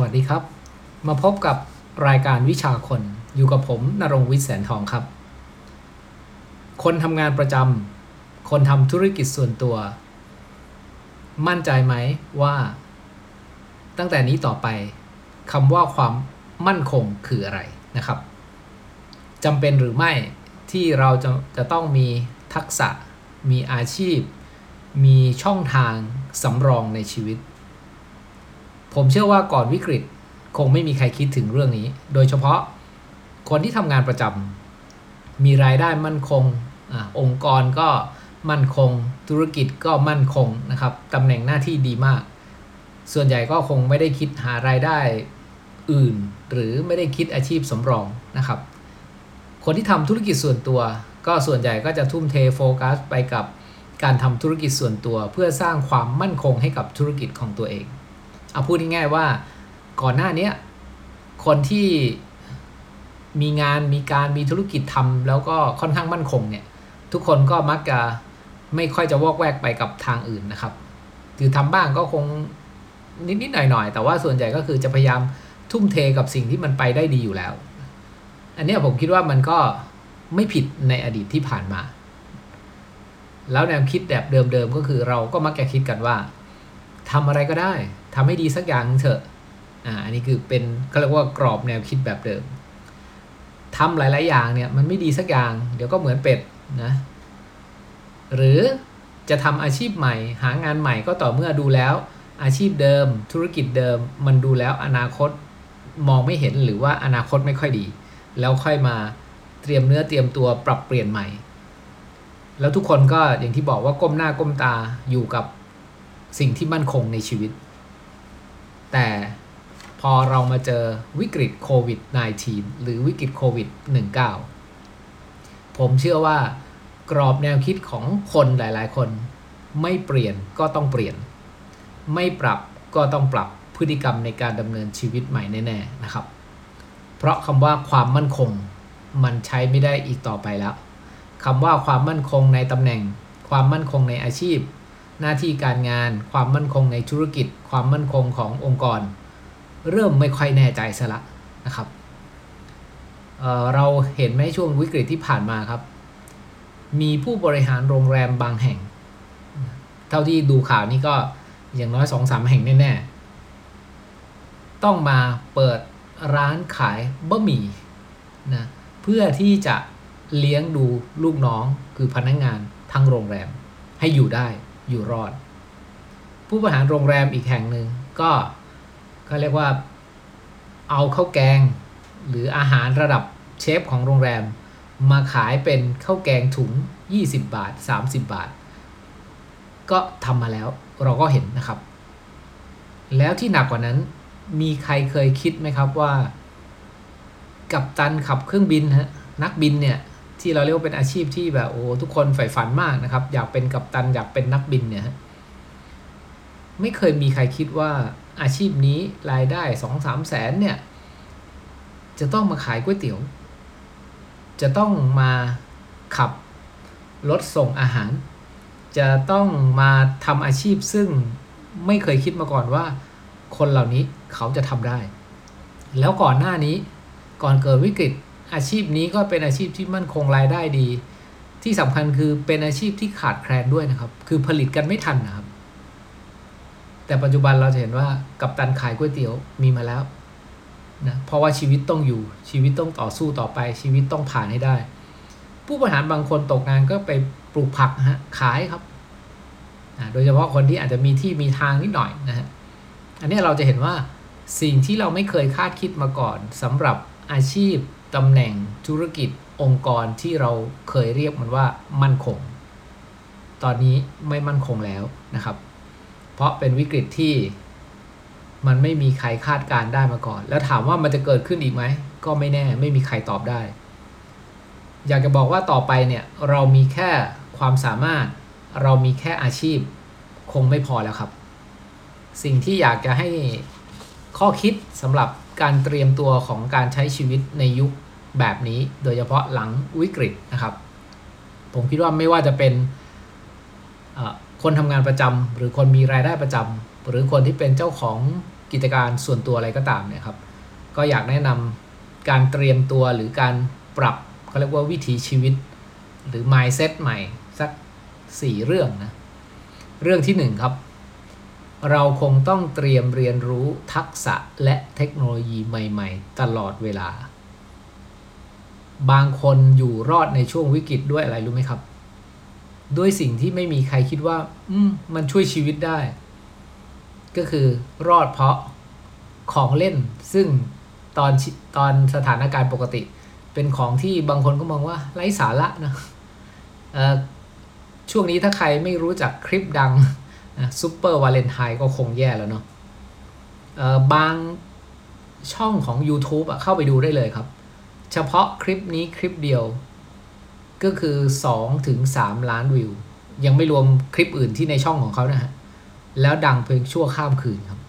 สวัสดีครับ มาพบกับรายการวิชาคน อยู่กับผมนรงวิทย์แสนทองครับ คนทำงานประจำคนทำธุรกิจส่วนตัว มั่นใจไหมว่า ตั้งแต่นี้ต่อไปคำว่าความมั่นคงคืออะไรนะครับจำเป็นหรือไม่ที่เราจะจะต้องมีทักษะ มีอาชีพ มีช่องทางสำรองในชีวิต ผมเชื่อว่าก่อนวิกฤตคงไม่มีใครคิดถึงเรื่องนี้ โดยเฉพาะคนที่ทำงานประจำมีรายได้มั่นคงอองค์กรก็มั่นคง ธุรกิจก็มั่นคงนะครับตำแหน่งหน้าที่ดีมาก ส่วนใหญ่ก็คงไม่ได้คิดหารายได้อื่น หรือไม่ได้คิดอาชีพสำรองนะครับ คนที่ทำธุรกิจส่วนตัว ก็ส่วนใหญ่ก็จะทุ่มเทโฟกัสไปกับการทำธุรกิจส่วนตัว เพื่อสร้างความมั่นคงให้กับธุรกิจของตัวเอง เอาพูดง่ายๆว่าก่อนหน้านี้คนที่มีงานมีการมีธุรกิจทำแล้วก็ค่อนข้างมั่นคงเนี่ย ทุกคนก็มักจะไม่ค่อยจะวอกแวกไปกับทางอื่นนะครับ คือทำบ้างก็คงนิดๆหน่อยๆ แต่ว่าส่วนใหญ่ก็คือจะพยายามทุ่มเทกับสิ่งที่มันไปได้ดีอยู่แล้ว อันนี้ผมคิดว่ามันก็ไม่ผิดในอดีตที่ผ่านมา แล้วแนวคิดแบบเดิมๆก็คือเราก็มักจะคิดกันว่า ทำอะไรก็ได้ทำให้ดีสักอย่างเถอะอ่าอันนี้คือเป็นเขาเรียกว่ากรอบแนวคิดแบบเดิมทำหลาย ๆ อย่างเนี่ยมันไม่ดีสักอย่าง เดี๋ยวก็เหมือนเป็ดนะหรือจะทำอาชีพใหม่ หางานใหม่ก็ต่อเมื่อดูแล้ว อาชีพเดิม ธุรกิจเดิม มันดูแล้วอนาคตมองไม่เห็นหรือว่าอนาคตไม่ค่อยดี แล้วค่อยมาเตรียมเนื้อเตรียมตัวปรับเปลี่ยนใหม่ แล้วทุกคนก็อย่างที่บอกว่าก้มหน้าก้มตาอยู่กับ สิ่งที่มั่นคงในชีวิต แต่พอเรามาเจอวิกฤตโควิด -19 หรือวิกฤตโควิด -19 ผมเชื่อว่ากรอบแนวคิดของคนหลายๆ คน ไม่เปลี่ยนก็ต้องเปลี่ยน ไม่ปรับก็ต้องปรับพฤติกรรมในการดำเนินชีวิตใหม่แน่ๆนะครับ เพราะคำว่าความมั่นคงมันใช้ไม่ได้อีกต่อไปแล้วคำว่าความมั่นคงในตำแหน่ง ความมั่นคงในอาชีพ หน้าที่การงาน ความมั่นคงในธุรกิจ ความมั่นคงขององค์กร เริ่มไม่ค่อยแน่ใจซะละนะครับเเราเห็นไหมช่วงวิกฤตที่ผ่านมาครับ มีผู้บริหารโรงแรมบางแห่ง เท่าที่ดูข่าวนี้ก็อย่างน้อยสองสามแห่งแน่ๆ ต้องมาเปิดร้านขายบะหมี่นะเพื่อที่จะเลี้ยงดูลูกน้องคือพนักงงานทั้งโรงแรมให้อยู่ได้ อยู่รอด ผู้บริหารโรงแรมอีกแห่งหนึ่งก็เขาเรียกว่าเอาข้าวแกง หรืออาหารระดับเชฟของโรงแรม มาขายเป็นข้าวแกงถุง 20 บาท 30 บาท ก็ทำมาแล้วเราก็เห็นนะครับ แล้วที่หนักกว่านั้นมีใครเคยคิดไหมครับว่า กับตันขับเครื่องบินฮะนักบินเนี่ย ที่เราเรียกว่าเป็นอาชีพที่แบบโอ้ทุกคนใฝ่ฝันมากนะครับ อยากเป็นกัปตันอยากเป็นนักบินเนี่ยไม่เคยมีใครคิดว่าอาชีพนี้รายได้สองสามแสนเนี่ย จะต้องมาขายก๋วยเตี๋ยว จะต้องมาขับรถส่งอาหาร จะต้องมาทำอาชีพซึ่งไม่เคยคิดมาก่อนว่า คนเหล่านี้เขาจะทำได้ แล้วก่อนหน้านี้ก่อนเกิดวิกฤต อาชีพนี้ก็เป็นอาชีพที่มั่นคงรายได้ดี ที่สำคัญคือเป็นอาชีพที่ขาดแคลนด้วยนะครับ คือผลิตกันไม่ทันนะครับ แต่ปัจจุบันเราจะเห็นว่ากับตันขายก๋วยเตี๋ยวมีมาแล้วนะเพราะว่าชีวิตต้องอยู่ชีวิตต้องต่อสู้ต่อไป ชีวิตต้องผ่านให้ได้ ผู้บริหารบางคนตกงานก็ไปปลูกผักฮะขายครับโดยเฉพาะคนที่อาจจะมีที่มีทางนิดหน่อยนะฮะอันนี้เราจะเห็นว่าสิ่งที่เราไม่เคยคาดคิดมาก่อนสำหรับอาชีพ ตำแหน่งธุรกิจองค์กรที่เราเคยเรียกมันว่ามั่นคง ตอนนี้ไม่มั่นคงแล้วนะครับ เพราะเป็นวิกฤตที่มันไม่มีใครคาดการได้มาก่อน แล้วถามว่ามันจะเกิดขึ้นอีกไหม ก็ไม่แน่ไม่มีใครตอบได้ อยากจะบอกว่าต่อไปเนี่ยเรามีแค่ความสามารถ เรามีแค่อาชีพ คงไม่พอแล้วครับ สิ่งที่อยากจะให้ ข้อคิดสำหรับการเตรียมตัวของการใช้ชีวิตในยุคแบบนี้ โดยเฉพาะหลังวิกฤตนะครับ ผมคิดว่าไม่ว่าจะเป็นคนทำงานประจำหรือคนมีรายได้ประจำหรือคนที่เป็นเจ้าของกิจการส่วนตัวอะไรก็ตามเนี่ยครับ ก็อยากแนะนำการเตรียมตัวหรือการปรับเขาเรียกว่าวิถีชีวิต หรือ mindset ใหม่สัก 4 เรื่องนะ เรื่องที่ 1 ครับ เราคงต้องเตรียมเรียนรู้ทักษะและเทคโนโลยีใหม่ๆ ตลอดเวลา บางคนอยู่รอดในช่วงวิกฤตด้วยอะไรรู้ไหมครับ ด้วยสิ่งที่ไม่มีใครคิดว่า อืมมันช่วยชีวิตได้ ก็คือรอดเพราะของเล่น ซึ่งตอนตอนสถานการณ์ปกติ เป็นของที่บางคนก็มองว่าไร้สาระนะช่วงนี้ถ้าใครไม่รู้จักคลิปดัง ซูเปอร์วาเลนไทน์ก็คงแย่แล้วเนาะบางช่องของ YouTube อะเข้าไปดูได้เลยครับ เฉพาะคลิปนี้คลิปเดียว ก็คือ2ถึง3ล้านวิว ยังไม่รวมคลิปอื่นที่ในช่องของเขานะฮะ แล้วดังเพียงชั่วข้ามคืนครับ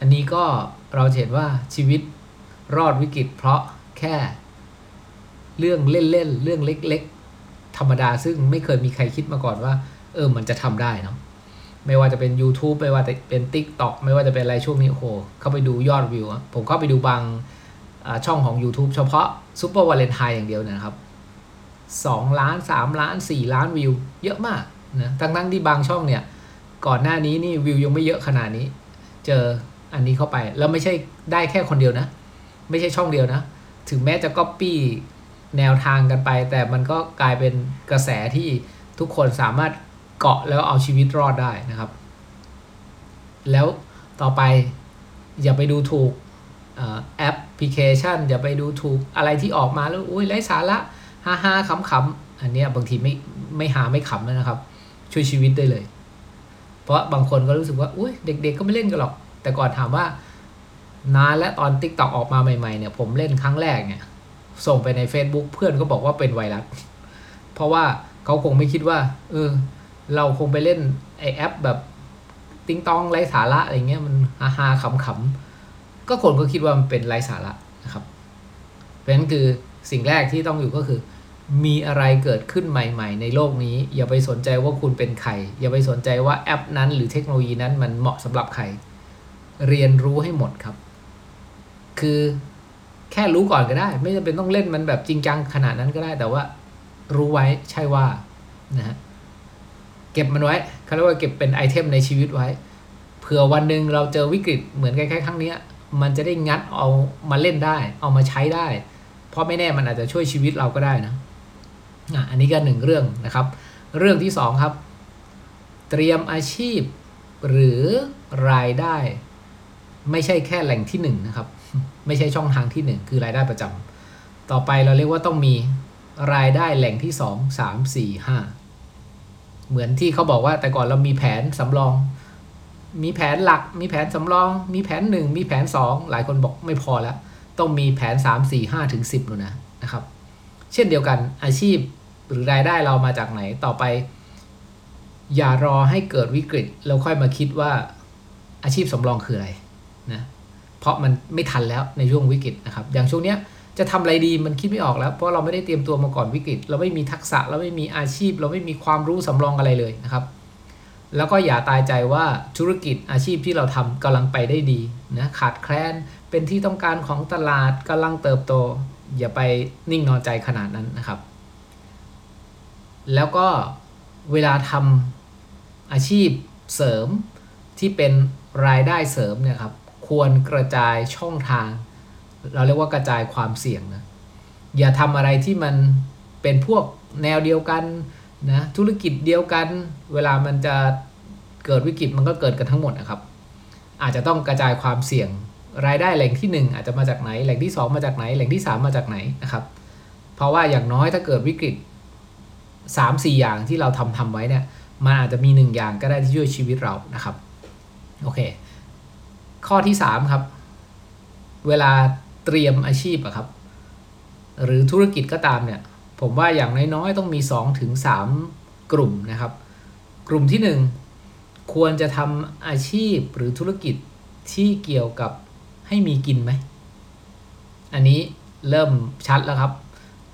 อันนี้ก็เราเห็นว่าชีวิตรอดวิกฤตเพราะแค่ เรื่องเล่นๆเรื่องเล็กๆ ธรรมดาซึ่งไม่เคยมีใครคิดมาก่อนว่า เออมันจะทำได้เนาะ ไม่ว่าจะเป็น YouTube ไม่ว่าจะเป็น TikTok ไม่ว่าจะเป็นอะไรช่วงนี้โอ้โหเข้าไปดูยอดวิวผมเข้าไปดูบางช่องของ YouTube เฉพาะ Super Valentine อย่างเดียวนะครับ 2 ล้าน 3 ล้าน 4 ล้านวิว เยอะมากนะทั้งทั้งที่บางช่องเนี่ย ก่อนหน้านี้นี่วิวยังไม่เยอะขนาดนี้ เจออันนี้เข้าไป แล้วไม่ใช่ได้แค่คนเดียวนะ ไม่ใช่ช่องเดียวนะ ถึงแม้จะก๊อปปี้แนวทางกันไป แต่มันก็กลายเป็นกระแสที่ทุกคนสามารถ เกาะแล้วเอาชีวิตรอดได้นะครับ แล้วต่อไปอย่าไปดูถูกแอปพลิเคชัน อย่าไปดูถูกอะไรที่ออกมาแล้วอุ้ยไร้สาระฮ่าฮ่าขำขำอันนี้บางทีไม่ไม่หาไม่ขำนะครับ ช่วยชีวิตได้เลย เพราะบางคนก็รู้สึกว่าอุ้ยเด็กๆ ก็ไม่เล่นกันหรอก แต่ก่อนถามว่านานและตอนติ๊กต็อกออกมาใหม่ๆเนี่ยผมเล่นครั้งแรกเนี่ยส่งไปใน Facebook เพื่อนก็บอกว่าเป็นไวรัสเพราะว่าเขาคงไม่คิดว่า เออ เราคงไปเล่นไอแอปแบบติ้งตองไร้สาระอะไรเงี้ยมันฮาฮาขำขำก็คนก็คิดว่ามันเป็นไร้สาระนะครับ เพราะฉะนั้นคือสิ่งแรกที่ต้องอยู่ก็คือ มีอะไรเกิดขึ้นใหม่ ๆ ในโลกนี้ อย่าไปสนใจว่าคุณเป็นใคร อย่าไปสนใจว่าแอปนั้น หรือเทคโนโลยีนั้นมันเหมาะสำหรับใคร เรียนรู้ให้หมดครับ คือแค่รู้ก่อนก็ได้ ไม่จำเป็นต้องเล่นมันแบบจริงจังขนาดนั้นก็ได้แต่ว่า รู้ไว้ใช่ว่านะฮะ เก็บมันไว้เขาเรียกว่าเก็บเป็นไอเทมในชีวิตไว้ เผื่อวันหนึ่งเราเจอวิกฤตเหมือนคล้ายๆครั้งนี้มันจะได้งัดเอามาเล่นได้ เอามาใช้ได้ เพราะไม่แน่มันอาจจะช่วยชีวิตเราก็ได้นะอันนี้ก็หนึ่งเรื่องนะครับ เรื่องที่สองครับ เตรียมอาชีพหรือรายได้ ไม่ใช่แค่แหล่งที่หนึ่งนะครับ ไม่ใช่ช่องทางที่หนึ่งคือรายได้ประจำต่อไปเราเรียกว่าต้องมีรายได้แหล่งที่สองสามสี่ห้า เหมือนที่เขาบอกว่าแต่ก่อนเรามีแผนสำรอง มีแผนหลัก มีแผนสำรอง มีแผนหนึ่งมีแผนสองหลายคนบอกไม่พอแล้ว ต้องมีแผนสามสี่ห้าถึงสิบนู่นนะนะครับ เช่นเดียวกันอาชีพหรือรายได้เรามาจากไหนต่อไป อย่ารอให้เกิดวิกฤตแล้วค่อยมาคิดว่าอาชีพสำรองคืออะไรนะเพราะมันไม่ทันแล้วในช่วงวิกฤตนะครับ อย่างช่วงเนี้ย จะทำอะไรดีมันคิดไม่ออกแล้ว เพราะเราไม่ได้เตรียมตัวมาก่อนวิกฤต เราไม่มีทักษะเราไม่มีอาชีพ เราไม่มีความรู้สำรองอะไรเลยนะครับ แล้วก็อย่าตายใจว่าธุรกิจอาชีพที่เราทำกำลังไปได้ดีนะขาดแคลนเป็นที่ต้องการของตลาดกำลังเติบโต อย่าไปนิ่งนอนใจขนาดนั้นนะครับ แล้วก็เวลาทำอาชีพเสริมที่เป็นรายได้เสริมเนี่ยครับควรกระจายช่องทาง เราเรียกว่ากระจายความเสี่ยงนะอย่าทำอะไรที่มันเป็นพวกแนวเดียวกันนะธุรกิจเดียวกัน เวลามันจะเกิดวิกฤตมันก็เกิดกันทั้งหมดนะครับ อาจจะต้องกระจายความเสี่ยงรายได้แหล่งที่ 1 อาจจะมาจากไหน แหล่งที่ 2 มาจากไหน แหล่งที่ 3 มาจากไหนนะครับ เพราะว่าอย่างน้อยถ้าเกิดวิกฤต 3-4 อย่างที่เราทำทำไว้เนี่ยมันอาจจะมี 1 อย่างก็ได้ที่ช่วยชีวิตเรานะครับโอเค ข้อที่ 3 ครับ เวลา ตรียมอาชีพอะครับ หรือธุรกิจก็ตามเนี่ย ผมว่าอย่างน้อยๆต้องมี2ถึง3กลุ่มนะครับ กลุ่มที่ 1 ควรจะทำอาชีพหรือธุรกิจที่เกี่ยวกับให้มีกินไหม อันนี้เริ่มชัดแล้วครับ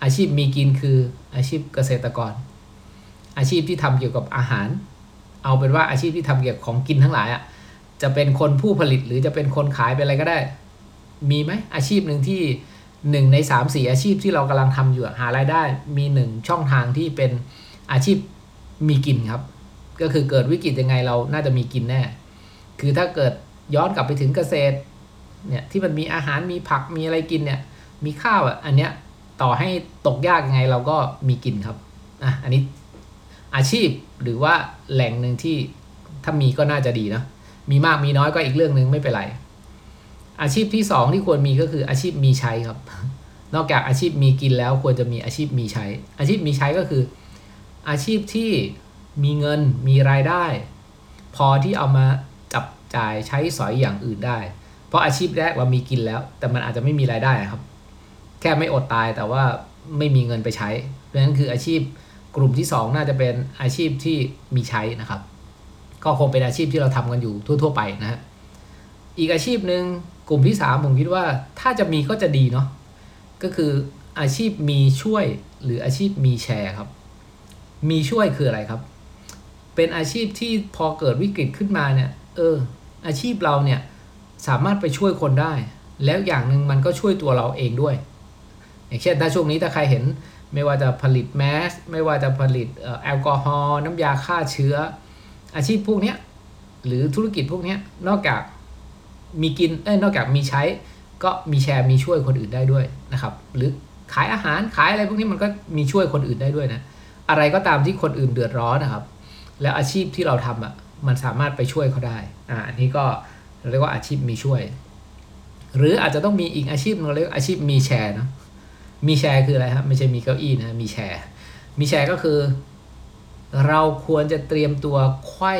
อาชีพมีกินคืออาชีพเกษตรกร อาชีพที่ทำเกี่ยวกับอาหาร เอาเป็นว่าอาชีพที่ทำเกี่ยวกับของกินทั้งหลายอะจะเป็นคนผู้ผลิตหรือจะเป็นคนขายเป็นอะไรก็ได้ มีไหมอาชีพหนึ่งที่หนึ่งในสามสี่อาชีพที่เรากำลังทำอยู่หารายได้ มีหนึ่งช่องทางที่เป็นอาชีพมีกินครับ ก็คือเกิดวิกฤตยังไงเราน่าจะมีกินแน่ คือถ้าเกิดย้อนกลับไปถึงเกษตรเนี่ยที่มันมีอาหารมีผักมีอะไรกินเนี่ย มีข้าวอะอันเนี้ยต่อให้ตกยากยังไงเราก็มีกินครับอะอันนี้อาชีพหรือว่าแหล่งหนึ่งที่ถ้ามีก็น่าจะดีนะมีมากมีน้อยก็อีกเรื่องหนึ่งไม่เป็นไร อาชีพที่สองที่ควรมีก็คืออาชีพมีใช้ครับ นอกจากอาชีพมีกินแล้วควรจะมีอาชีพมีใช้ อาชีพมีใช้ก็คือ อาชีพที่มีเงินมีรายได้ พอที่เอามาจับจ่ายใช้สอยอย่างอื่นได้ เพราะอาชีพแรกเรามีกินแล้ว แต่มันอาจจะไม่มีรายได้ครับ แค่ไม่อดตายแต่ว่าไม่มีเงินไปใช้ เพราะฉะนั้นคืออาชีพกลุ่มที่สองน่าจะเป็นอาชีพที่มีใช้นะครับ ก็คงเป็นอาชีพที่เราทำกันอยู่ทั่ว ๆ ไปนะฮะอีกอาชีพหนึ่ง กลุ่มที่สามผมคิดว่าถ้าจะมีก็จะดีเนาะก็คืออาชีพมีช่วยหรืออาชีพมีแชร์ครับ มีช่วยคืออะไรครับ เป็นอาชีพที่พอเกิดวิกฤตขึ้นมาเนี่ย เออ อาชีพเราเนี่ยสามารถไปช่วยคนได้ แล้วอย่างหนึ่งมันก็ช่วยตัวเราเองด้วย อย่างเช่นถ้าช่วงนี้ถ้าใครเห็นไม่ว่าจะผลิตแมสไม่ว่าจะผลิตแอลกอฮอล์น้ำยาฆ่าเชื้อ อาชีพพวกนี้หรือธุรกิจพวกนี้นอกจาก มีกินเอ้ยนอกจากมีใช้ ก็มีแชร์มีช่วยคนอื่นได้ด้วยนะครับ หรือขายอาหารขายอะไรพวกนี้มันก็มีช่วยคนอื่นได้ด้วยนะ อะไรก็ตามที่คนอื่นเดือดร้อนนะครับ แล้วอาชีพที่เราทำอะมันสามารถไปช่วยเขาได้อ่าอันนี้ก็เรียกว่าอาชีพมีช่วย หรืออาจจะต้องมีอีกอาชีพหนึงเรียกว่าอาชีพมีแชร์เนอะมีแชร์คืออะไรครับไม่ใช่มีเก้าอี้นะมีแชร์ มีแชร์ก็คือ เราควรจะเตรียมตัวไขว้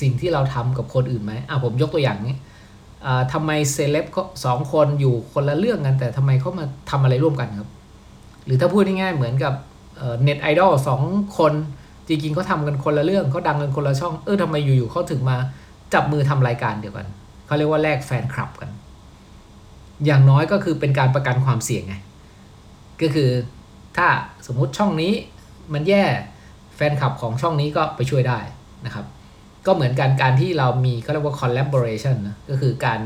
สิ่งที่เราทำกับคนอื่นไหมอะผมยกตัวอย่างนี้ ทำไมเซเลบก็สองคนอยู่คนละเรื่องกัน แต่ทำไมเขามาทำอะไรร่วมกันครับ หรือถ้าพูดง่ายๆเหมือนกับเน็ตไอดอลสองคนจริงๆเขาทำกันคนละเรื่องเขาดังกันคนละช่องเออทำไมอยู่ๆเขาถึงมาจับมือทำรายการเดียวกันเขาเรียกว่าแลกแฟนคลับกัน อย่างน้อยก็คือเป็นการประกันความเสี่ยงไงก็คือถ้าสมมุติช่องนี้มันแย่แฟนคลับของช่องนี้ก็ไปช่วยได้นะครับ ก็เหมือนกันการที่เรามีเขาเรียกว่า collaboration นะก็คือการ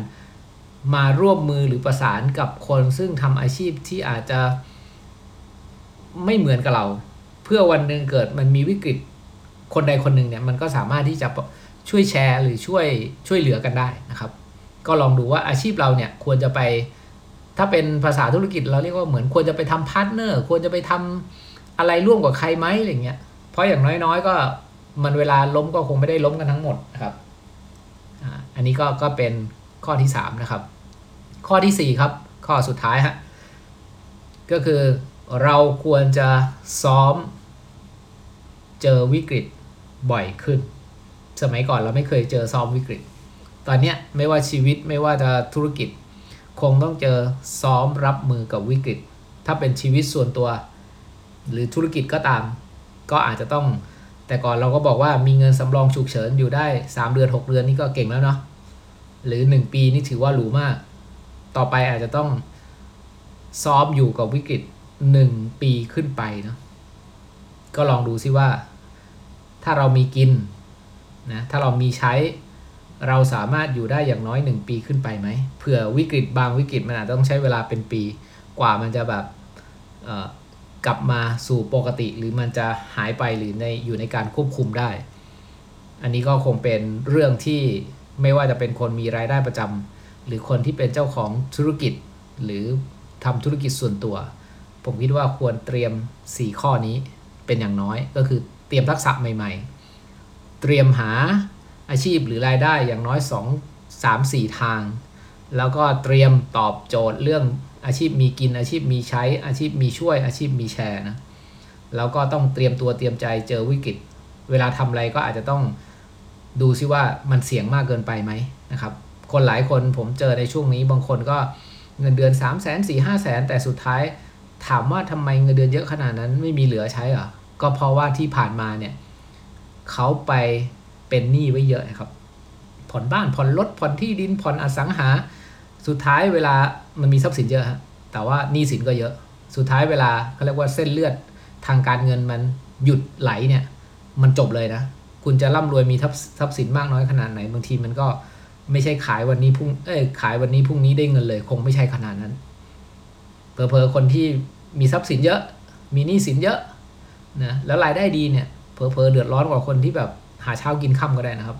มาร่วมมือหรือประสานกับคนซึ่งทำอาชีพที่อาจจะไม่เหมือนกับเรา เพื่อวันหนึ่งเกิดมันมีวิกฤตคนใดคนหนึ่งเนี่ยมันก็สามารถที่จะช่วยแชร์หรือช่วยช่วยเหลือกันได้นะครับ ก็ลองดูว่าอาชีพเราเนี่ยควรจะไป ถ้าเป็นภาษาธุรกิจเราเรียกว่าเหมือนควรจะไปทำ partner ควรจะไปทำอะไรร่วมกับใครไหมอะไรเงี้ยเพราะอย่างน้อยๆ ก็ มันเวลาล้มก็คงไม่ได้ล้มกันทั้งหมดนะครับอันนี้ก็ก็เป็นข้อที่สามนะครับ ข้อที่สี่ครับ ข้อสุดท้ายฮะก็คือเราควรจะซ้อม เจอวิกฤตบ่อยขึ้น สมัยก่อนเราไม่เคยเจอซ้อมวิกฤต ตอนนี้ไม่ว่าชีวิตไม่ว่าจะธุรกิจ คงต้องเจอซ้อมรับมือกับวิกฤต ถ้าเป็นชีวิตส่วนตัว หรือธุรกิจก็ตาม ก็อาจจะต้อง แต่ก่อนเราก็บอกว่ามีเงินสำรองฉุกเฉินอยู่ได้ 3 เดือน 6 เดือนนี่ก็เก่งแล้วเนาะหรือ 1 ปีนี่ถือว่าหรูมาก ต่อไปอาจจะต้องซ้อมอยู่กับวิกฤต 1 ปีขึ้นไปเนาะก็ลองดูซิว่า ถ้าเรามีกินนะถ้าเรามีใช้เราสามารถอยู่ได้อย่างน้อย 1 ปีขึ้นไปไหมเผื่อวิกฤตบางวิกฤตมันอาจจะต้องใช้เวลาเป็นปี กว่ามันจะแบบ กลับมาสู่ปกติ หรือมันจะหายไปหรือในอยู่ในการควบคุมได้ อันนี้ก็คงเป็นเรื่องที่ไม่ว่าจะเป็นคนมีรายได้ประจำหรือคนที่เป็นเจ้าของธุรกิจ หรือทำธุรกิจส่วนตัว ผมคิดว่าควรเตรียม 4 ข้อนี้เป็นอย่างน้อยก็คือเตรียมทักษะใหม่ ๆ เตรียมหาอาชีพหรือรายได้อย่างน้อย 2 3 4 ทาง แล้วก็เตรียมตอบโจทย์เรื่อง อาชีพมีกินอาชีพมีใช้ อาชีพมีช่วยอาชีพมีแชร์นะแล้วก็ต้องเตรียมตัวเตรียมใจเจอวิกฤต เวลาทำอะไรก็อาจจะต้องดูซิว่ามันเสี่ยงมากเกินไปไหมนะครับ คนหลายคนผมเจอในช่วงนี้บางคนก็เงินเดือน 3 0 0 0 0 0 4 5 0 0 0 0 แต่สุดท้าย ถามว่าทำไมเงินเดือนเยอะขนาดนั้นไม่มีเหลือใช้เหรอ ก็เพราะว่าที่ผ่านมาเนี่ยเขาไปเป็นหนี้ไว้เยอะครับ ผ่อนบ้านผ่อนรถผ่อนที่ดินผ่อนอสังหา สุดท้ายเวลา มันมีทรัพย์สินเยอะฮะแต่ว่าหนี้สินก็เยอะ สุดท้ายเวลาเขาเรียกว่าเส้นเลือดทางการเงินมันหยุดไหลเนี่ย มันจบเลยนะ คุณจะร่ำรวยมีทรัพย์ทรัพย์สินมากน้อยขนาดไหนบางทีมันก็ไม่ใช่ขายวันนี้พรุ่งเอ้ยขายวันนี้พรุ่งนี้ได้เงินเลย คงไม่ใช่ขนาดนั้นเพอเพอๆคนที่มีทรัพย์สินเยอะ มีหนี้สินเยอะนะแล้วรายได้ดีเนี่ยเพอเพอๆเดือดร้อนกว่าคนที่แบบหาเช้ากินค่ำก็ได้นะครับ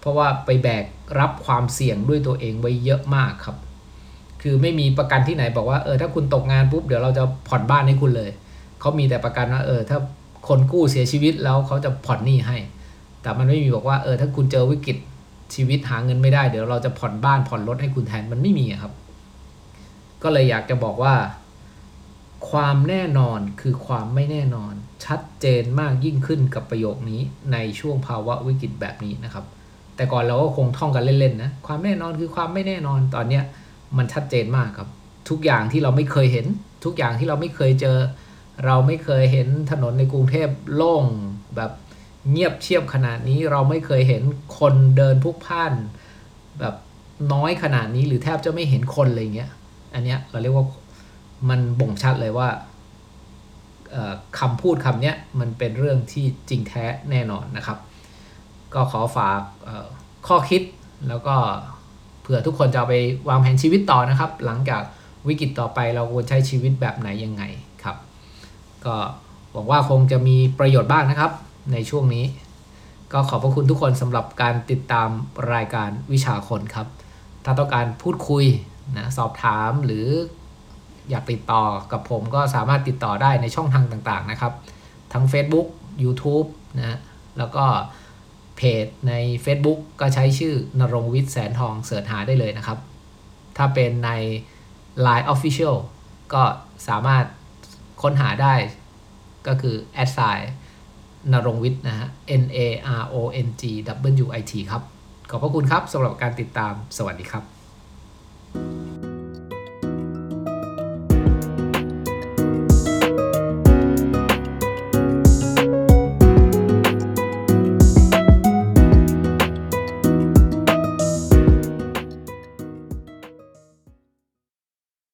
เพราะว่าไปแบกรับความเสี่ยงด้วยตัวเองไว้เยอะมากครับ คือไม่มีประกันที่ไหนบอกว่าเออถ้าคุณตกงานปุ๊บเดี๋ยวเราจะผ่อนบ้านให้คุณเลยเขามีแต่ประกันว่าเออถ้าคนกู้เสียชีวิตแล้วเขาจะผ่อนหนี้ให้ แต่มันไม่มีบอกว่าเออถ้าคุณเจอวิกฤตชีวิตหาเงินไม่ได้เดี๋ยวเราจะผ่อนบ้านผ่อนรถให้คุณแทนมันไม่มีครับ ก็เลยอยากจะบอกว่า ความแน่นอนคือความไม่แน่นอน ชัดเจนมากยิ่งขึ้นกับประโยคนี้ในช่วงภาวะวิกฤตแบบนี้นะครับ แต่ก่อนเราก็คงท่องกันเล่นๆนะความแน่นอนคือความไม่แน่นอนตอนเนี้ย มันชัดเจนมากครับ ทุกอย่างที่เราไม่เคยเห็น ทุกอย่างที่เราไม่เคยเจอ เราไม่เคยเห็นถนนในกรุงเทพโล่งแบบเงียบเชียบขนาดนี้เราไม่เคยเห็นคนเดินพุกพ่าน แบบน้อยขนาดนี้หรือแทบจะไม่เห็นคนอะไรเงี้ย อันเนี้ยเราเรียกว่ามันบ่งชัดเลยว่าคำพูดคำเนี้ยมันเป็นเรื่องที่จริงแท้แน่นอนนะครับ ก็ขอฝากข้อคิดแล้วก็ เผื่อทุกคนจะเอาไปวางแผนชีวิตต่อนะครับ หลังจากวิกฤตต่อไปเราควรใช้ชีวิตแบบไหนยังไงครับ ก็หวังว่าคงจะมีประโยชน์บ้างนะครับ ในช่วงนี้ ก็ขอบพระคุณทุกคนสำหรับการติดตามรายการวิชาคนครับ ถ้าต้องการพูดคุยนะสอบถามหรืออยากติดต่อกับผมก็สามารถติดต่อได้ในช่องทางต่างๆนะครับ ทั้ง Facebook YouTube นะแล้วก็ เพจใน Facebook ก็ใช้ชื่อนรงค์วิทย์แสนทองเสิร์ชหาได้เลยนะครับ ถ้าเป็นใน Line Official ก็สามารถค้นหาได้ก็คือ a d s i g n นรงค์วิทย์นะฮะ N A R O N G W I T ครับ ขอบพระคุณครับสำหรับการติดตามสวัสดีครับ